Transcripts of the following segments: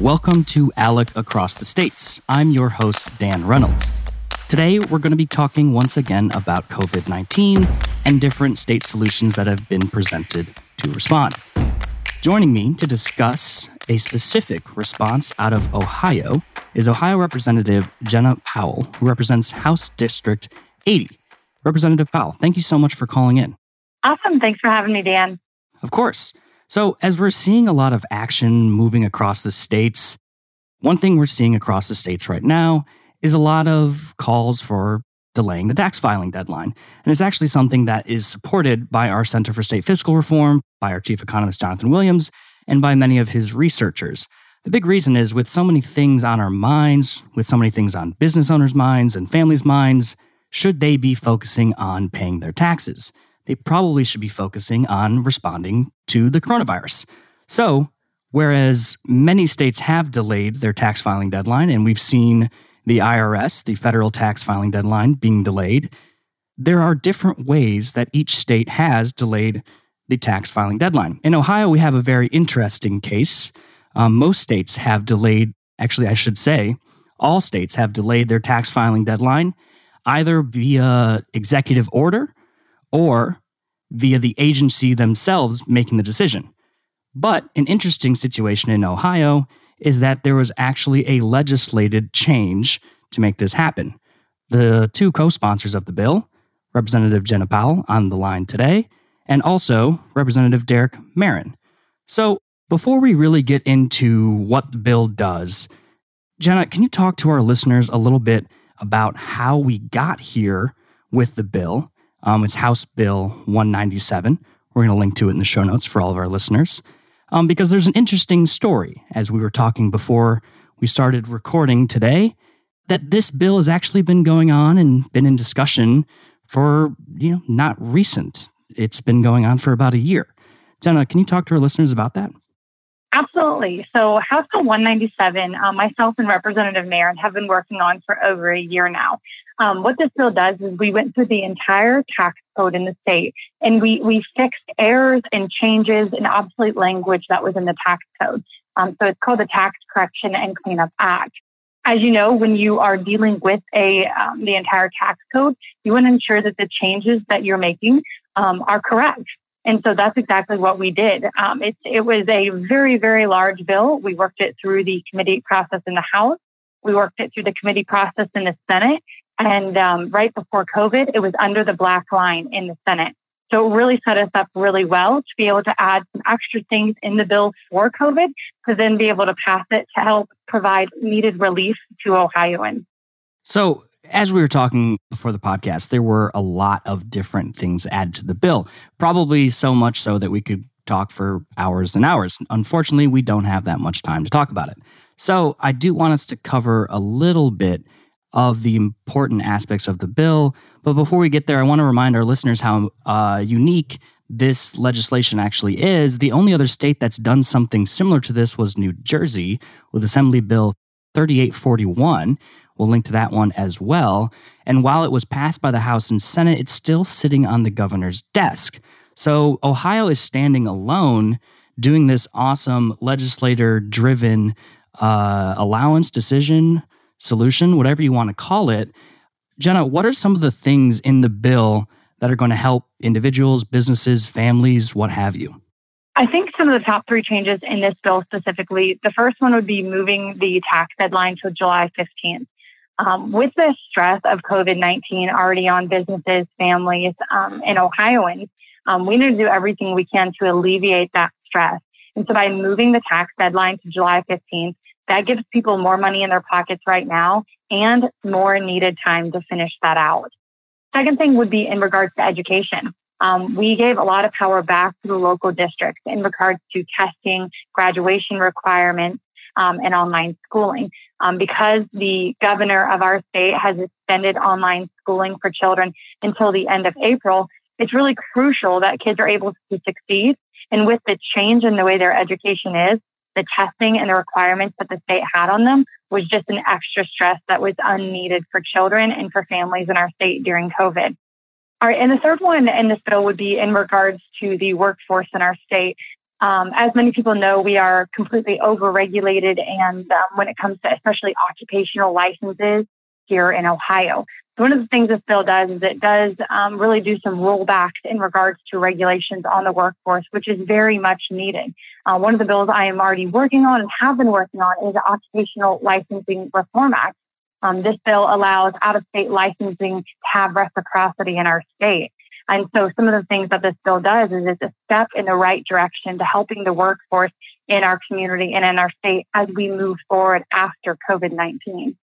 Welcome to ALEC Across the States. I'm your host, Dan Reynolds. Today, we're going to be talking once again about COVID 19 and different state solutions that have been presented to respond. Joining me to discuss a specific response out of Ohio is Ohio Representative Jena Powell, who represents House District 80. Representative Powell, thank you so much for calling in. Awesome. Thanks for having me, Dan. Of course. So, as we're seeing a lot of action moving across the states, one thing we're seeing across the states right now is a lot of calls for delaying the tax filing deadline. And it's actually something that is supported by our Center for State Fiscal Reform, by our chief economist, Jonathan Williams, and by many of his researchers. The big reason is with so many things on our minds, with so many things on business owners' minds and families' minds, should they be focusing on paying their taxes? They probably should be focusing on responding to the coronavirus. So, whereas many states have delayed their tax filing deadline, and we've seen the IRS, the federal tax filing deadline, being delayed, there are different ways that each state has delayed the tax filing deadline. In Ohio, we have a very interesting case. Um, most states have delayed, actually, I should say, all states have delayed their tax filing deadline either via executive order or via the agency themselves making the decision. But an interesting situation in Ohio is that there was actually a legislated change to make this happen. The two co sponsors of the bill, Representative Jena Powell on the line today, and also Representative Derek Merrin. So, before we really get into what the bill does, Jena, can you talk to our listeners a little bit about how we got here with the bill? Um, it's House Bill 197. We're going to link to it in the show notes for all of our listeners um, because there's an interesting story, as we were talking before we started recording today, that this bill has actually been going on and been in discussion for, you know, not recent. It's been going on for about a year. Jena, can you talk to our listeners about that? Absolutely. So, House Bill 197, um, myself and Representative Merrin have been working on for over a year now. Um, what this bill does is we went through the entire tax code in the state and we, we fixed errors and changes and obsolete language that was in the tax code. Um, so, it's called the Tax Correction and Cleanup Act. As you know, when you are dealing with a um, the entire tax code, you want to ensure that the changes that you're making um, are correct. And so that's exactly what we did. Um, it, it was a very, very large bill. We worked it through the committee process in the House. We worked it through the committee process in the Senate. And um, right before COVID, it was under the black line in the Senate. So it really set us up really well to be able to add some extra things in the bill for COVID to then be able to pass it to help provide needed relief to Ohioans. So as we were talking before the podcast, there were a lot of different things added to the bill, probably so much so that we could talk for hours and hours. Unfortunately, we don't have that much time to talk about it. So, I do want us to cover a little bit of the important aspects of the bill. But before we get there, I want to remind our listeners how uh, unique this legislation actually is. The only other state that's done something similar to this was New Jersey with Assembly Bill 3841 We'll link to that one as well. And while it was passed by the House and Senate, it's still sitting on the governor's desk. So Ohio is standing alone doing this awesome legislator driven uh, allowance decision solution, whatever you want to call it. Jena, what are some of the things in the bill that are going to help individuals, businesses, families, what have you? I think some of the top three changes in this bill specifically, the first one would be moving the tax deadline to July 15th. Um, with the stress of COVID 19 already on businesses, families, um, and Ohioans, um, we need to do everything we can to alleviate that stress. And so by moving the tax deadline to July 15th, that gives people more money in their pockets right now and more needed time to finish that out. Second thing would be in regards to education. Um, we gave a lot of power back to the local districts in regards to testing, graduation requirements, um, and online schooling. Um, because the governor of our state has extended online schooling for children until the end of April, it's really crucial that kids are able to succeed. And with the change in the way their education is, the testing and the requirements that the state had on them was just an extra stress that was unneeded for children and for families in our state during COVID. All right, and the third one in this bill would be in regards to the workforce in our state. Um, as many people know, we are completely overregulated, and um, when it comes to especially occupational licenses here in Ohio. One of the things this bill does is it does um, really do some rollbacks in regards to regulations on the workforce, which is very much needed. Uh, one of the bills I am already working on and have been working on is the Occupational Licensing Reform Act. Um, this bill allows out of state licensing to have reciprocity in our state. And so some of the things that this bill does is it's a step in the right direction to helping the workforce in our community and in our state as we move forward after COVID 19.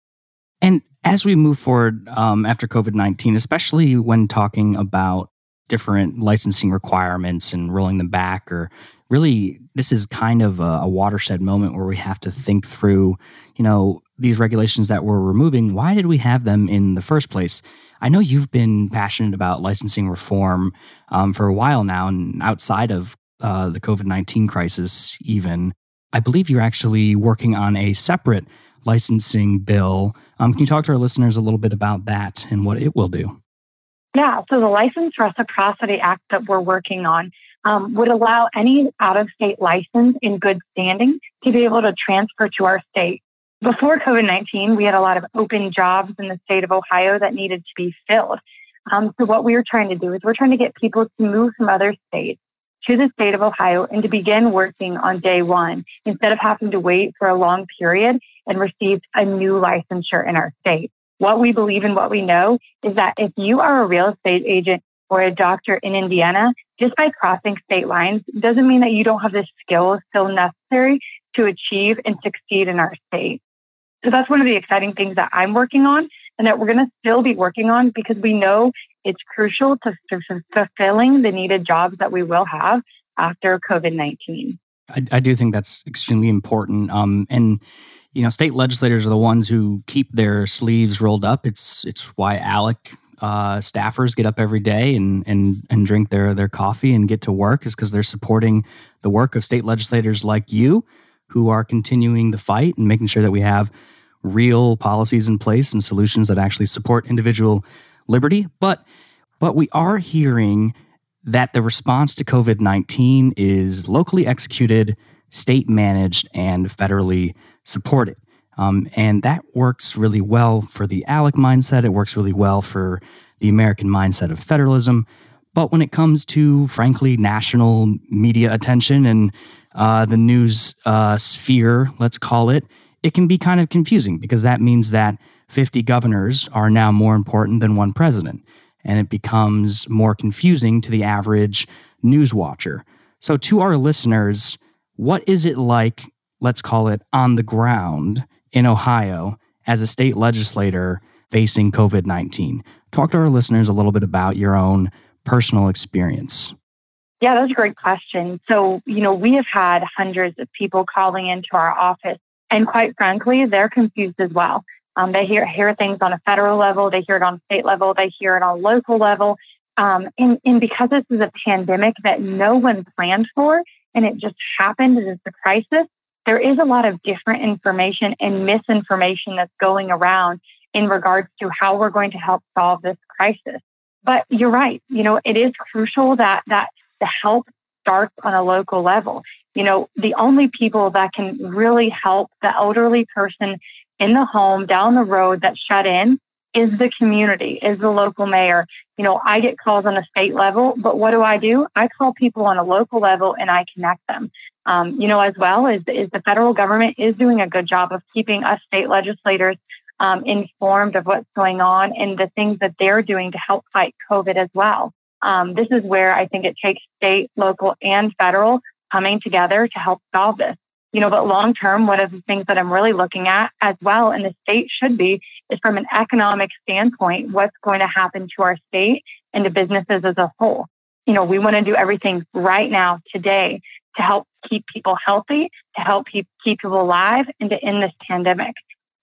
And as we move forward um, after COVID 19, especially when talking about different licensing requirements and rolling them back, or really, this is kind of a, a watershed moment where we have to think through, you know, these regulations that we're removing. Why did we have them in the first place? I know you've been passionate about licensing reform um, for a while now, and outside of uh, the COVID 19 crisis, even. I believe you're actually working on a separate licensing bill. Um, can you talk to our listeners a little bit about that and what it will do? Yeah, so the License Reciprocity Act that we're working on um, would allow any out of state license in good standing to be able to transfer to our state. Before COVID 19, we had a lot of open jobs in the state of Ohio that needed to be filled. Um, so, what we were trying to do is we're trying to get people to move from other states to the state of Ohio and to begin working on day one instead of having to wait for a long period and receive a new licensure in our state. What we believe and what we know is that if you are a real estate agent or a doctor in Indiana, just by crossing state lines doesn't mean that you don't have the skills still necessary to achieve and succeed in our state. So that's one of the exciting things that I'm working on and that we're going to still be working on because we know it's crucial to, fulfilling the needed jobs that we will have after COVID 19. I, I, do think that's extremely important. Um, and you know, state legislators are the ones who keep their sleeves rolled up. It's it's why ALEC uh, staffers get up every day and and and drink their their coffee and get to work is because they're supporting the work of state legislators like you, who are continuing the fight and making sure that we have real policies in place and solutions that actually support individual liberty. But but we are hearing that the response to COVID 19 is locally executed, state managed, and federally supported. Um, and that works really well for the ALEC mindset. It works really well for the American mindset of federalism. But when it comes to, frankly, national media attention and uh, the news uh, sphere, let's call it, it can be kind of confusing because that means that 50 governors are now more important than one president. And it becomes more confusing to the average news watcher. So, to our listeners, what is it like, let's call it on the ground in Ohio as a state legislator facing COVID 19? Talk to our listeners a little bit about your own personal experience. Yeah, that's a great question. So, you know, we have had hundreds of people calling into our office and quite frankly, they're confused as well. Um, they hear, hear things on a federal level, they hear it on state level, they hear it on local level. Um, and, and because this is a pandemic that no one planned for and it just happened as a crisis, there is a lot of different information and misinformation that's going around in regards to how we're going to help solve this crisis. But you're right. You know, it is crucial that that the help starts on a local level you know, the only people that can really help the elderly person in the home down the road that's shut in is the community, is the local mayor. You know, I get calls on a state level, but what do I do? I call people on a local level and I connect them. Um, you know, as well as is the federal government is doing a good job of keeping us state legislators um, informed of what's going on and the things that they're doing to help fight COVID as well. Um, this is where I think it takes state, local, and federal coming together to help solve this. You know, but long term, one of the things that I'm really looking at as well, and the state should be, is from an economic standpoint, what's going to happen to our state and to businesses as a whole. You know, we want to do everything right now, today, to help keep people healthy, to help keep, keep people alive, and to end this pandemic.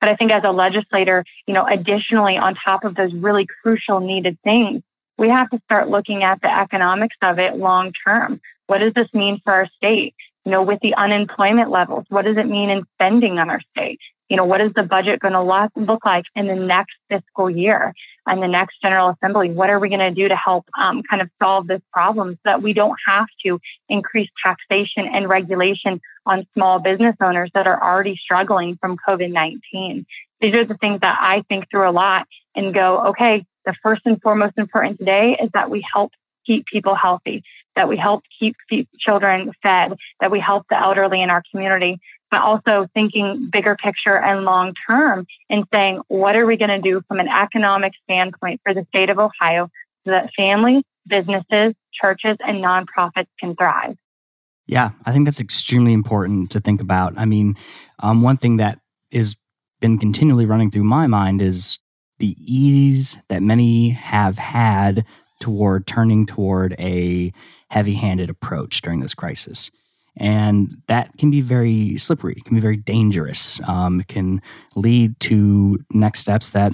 But I think as a legislator, you know, additionally, on top of those really crucial needed things, we have to start looking at the economics of it long term. What does this mean for our state? You know, with the unemployment levels, what does it mean in spending on our state? You know, what is the budget going to look like in the next fiscal year? and the next General Assembly. What are we going to do to help um, kind of solve this problem so that we don't have to increase taxation and regulation on small business owners that are already struggling from COVID 19? These are the things that I think through a lot and go, okay, the first and foremost important today is that we help keep people healthy, that we help keep children fed, that we help the elderly in our community, but also thinking bigger picture and long term and saying, what are we going to do from an economic standpoint for the state of Ohio so that families, businesses, churches, and nonprofits can thrive? Yeah, I think that's extremely important to think about. I mean, um, one thing that is been continually running through my mind is the ease that many have had toward turning toward a heavy-handed approach during this crisis. And that can be very slippery it can be very dangerous um, it can lead to next steps that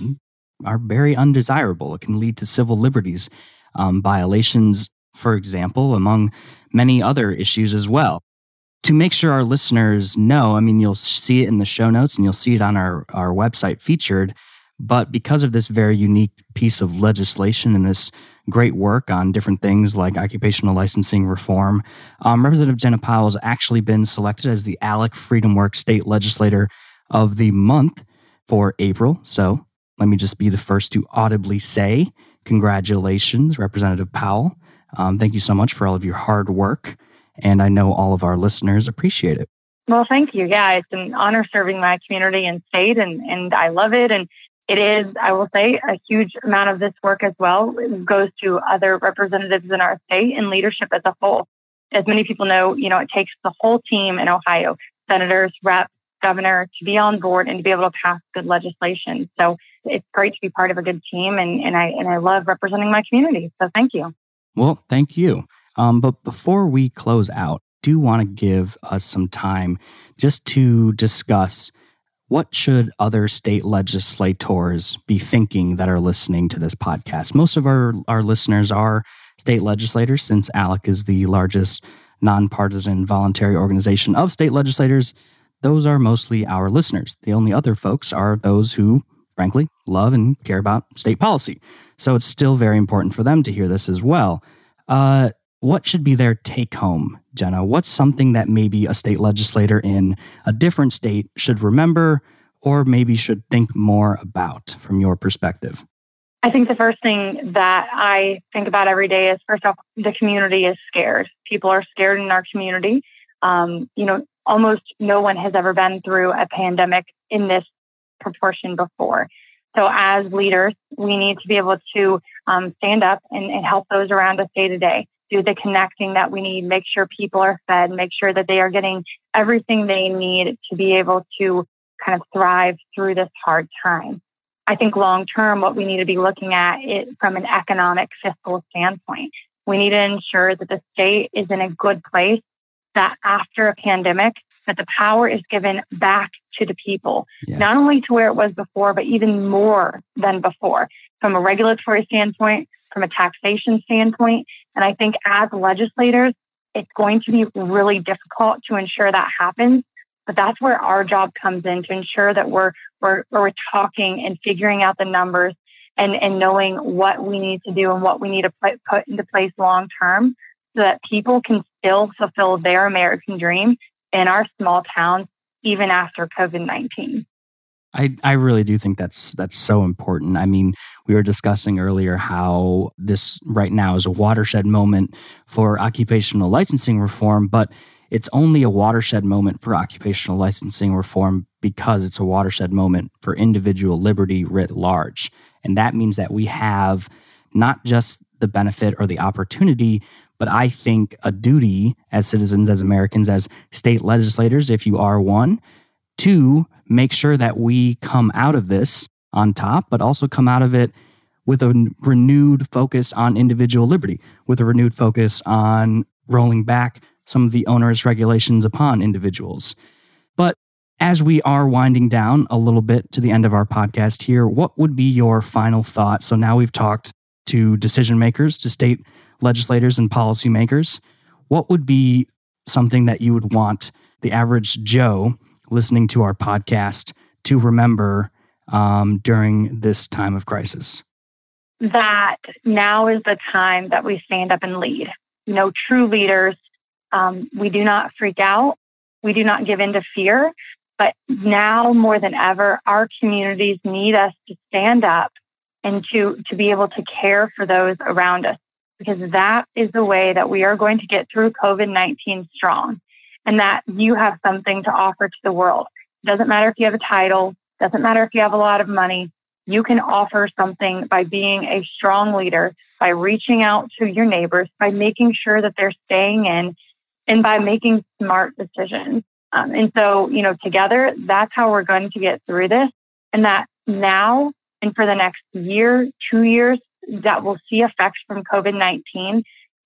are very undesirable. It can lead to civil liberties um, violations for example among many other issues as well. To make sure our listeners know i mean you'll see it in the show notes and you'll see it on our, our website featured but because of this very unique piece of legislation and this great work on different things like occupational licensing reform. Um, Representative Jena Powell has actually been selected as the ALEC Freedom Works State Legislator of the Month for April. So let me just be the first to audibly say, Congratulations, Representative Powell. Um, thank you so much for all of your hard work. And I know all of our listeners appreciate it. Well, thank you. Yeah, it's an honor serving my community and state, and, and I love it. And it is, I will say, a huge amount of this work as well goes to other representatives in our state and leadership as a whole. As many people know, you know, it takes the whole team in Ohio, senators, reps, governor, to be on board and to be able to pass good legislation. So it's great to be part of a good team, and, and I and I love representing my community. So thank you. Well, thank you. Um, but before we close out, do want to give us some time just to discuss what should other state legislators be thinking that are listening to this podcast? Most of our, our listeners are state legislators, since ALEC is the largest nonpartisan voluntary organization of state legislators. Those are mostly our listeners. The only other folks are those who, frankly, love and care about state policy. So it's still very important for them to hear this as well. Uh, what should be their take home, Jena? What's something that maybe a state legislator in a different state should remember or maybe should think more about from your perspective? I think the first thing that I think about every day is first off, the community is scared. People are scared in our community. Um, you know, almost no one has ever been through a pandemic in this proportion before. So, as leaders, we need to be able to um, stand up and, and help those around us day to day do the connecting that we need, make sure people are fed, make sure that they are getting everything they need to be able to kind of thrive through this hard time. I think long term, what we need to be looking at it from an economic fiscal standpoint. We need to ensure that the state is in a good place, that after a pandemic, that the power is given back to the people, yes. not only to where it was before, but even more than before from a regulatory standpoint, from a taxation standpoint. And I think as legislators, it's going to be really difficult to ensure that happens. But that's where our job comes in to ensure that we're we're, we're talking and figuring out the numbers and, and knowing what we need to do and what we need to put, put into place long term so that people can still fulfill their American dream in our small towns even after COVID 19. I, I really do think that's that's so important. I mean, we were discussing earlier how this right now is a watershed moment for occupational licensing reform, but it's only a watershed moment for occupational licensing reform because it's a watershed moment for individual liberty writ large. And that means that we have not just the benefit or the opportunity, but I think a duty as citizens, as Americans, as state legislators, if you are one, to make sure that we come out of this on top, but also come out of it with a renewed focus on individual liberty, with a renewed focus on rolling back some of the onerous regulations upon individuals. But as we are winding down a little bit to the end of our podcast here, what would be your final thought? So now we've talked to decision makers, to state legislators and policymakers. What would be something that you would want the average Joe listening to our podcast to remember um, during this time of crisis? that now is the time that we stand up and lead. You know, true leaders, um, we do not freak out, we do not give in to fear. But now more than ever, our communities need us to stand up and to, to be able to care for those around us, because that is the way that we are going to get through COVID 19 strong and that you have something to offer to the world. It doesn't matter if you have a title, doesn't matter if you have a lot of money, you can offer something by being a strong leader, by reaching out to your neighbors, by making sure that they're staying in, and by making smart decisions. Um, and so, you know, together, that's how we're going to get through this. And that now and for the next year, two years, that we'll see effects from COVID 19.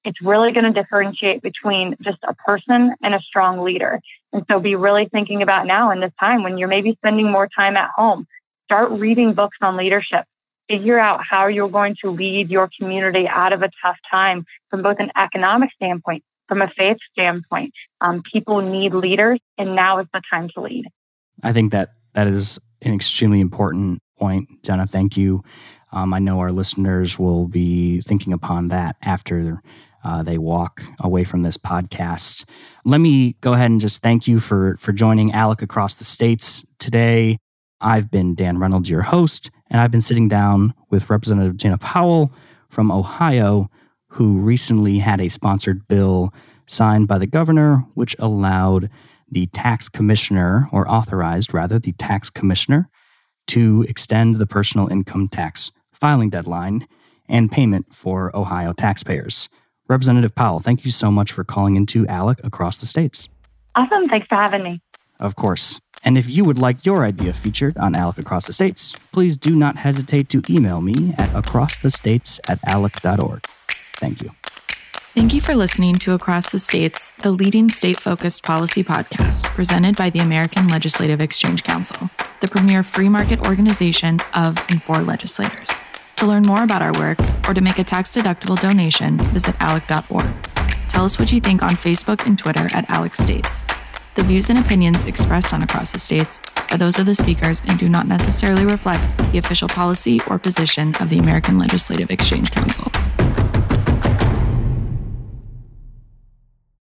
It's really going to differentiate between just a person and a strong leader. And so be really thinking about now in this time when you're maybe spending more time at home, Start reading books on leadership. Figure out how you're going to lead your community out of a tough time from both an economic standpoint, from a faith standpoint. Um, people need leaders, and now is the time to lead. I think that that is an extremely important point, Jena. Thank you. Um, I know our listeners will be thinking upon that after uh, they walk away from this podcast. Let me go ahead and just thank you for for joining Alec across the states today. I've been Dan Reynolds, your host, and I've been sitting down with Representative Jena Powell from Ohio, who recently had a sponsored bill signed by the governor, which allowed the tax commissioner, or authorized rather, the tax commissioner to extend the personal income tax filing deadline and payment for Ohio taxpayers. Representative Powell, thank you so much for calling into ALEC across the states. Awesome. Thanks for having me. Of course. And if you would like your idea featured on Alec Across the States, please do not hesitate to email me at acrossthestates at alec.org. Thank you. Thank you for listening to Across the States, the leading state focused policy podcast presented by the American Legislative Exchange Council, the premier free market organization of and for legislators. To learn more about our work or to make a tax deductible donation, visit alec.org. Tell us what you think on Facebook and Twitter at Alec States. The views and opinions expressed on Across the States are those of the speakers and do not necessarily reflect the official policy or position of the American Legislative Exchange Council.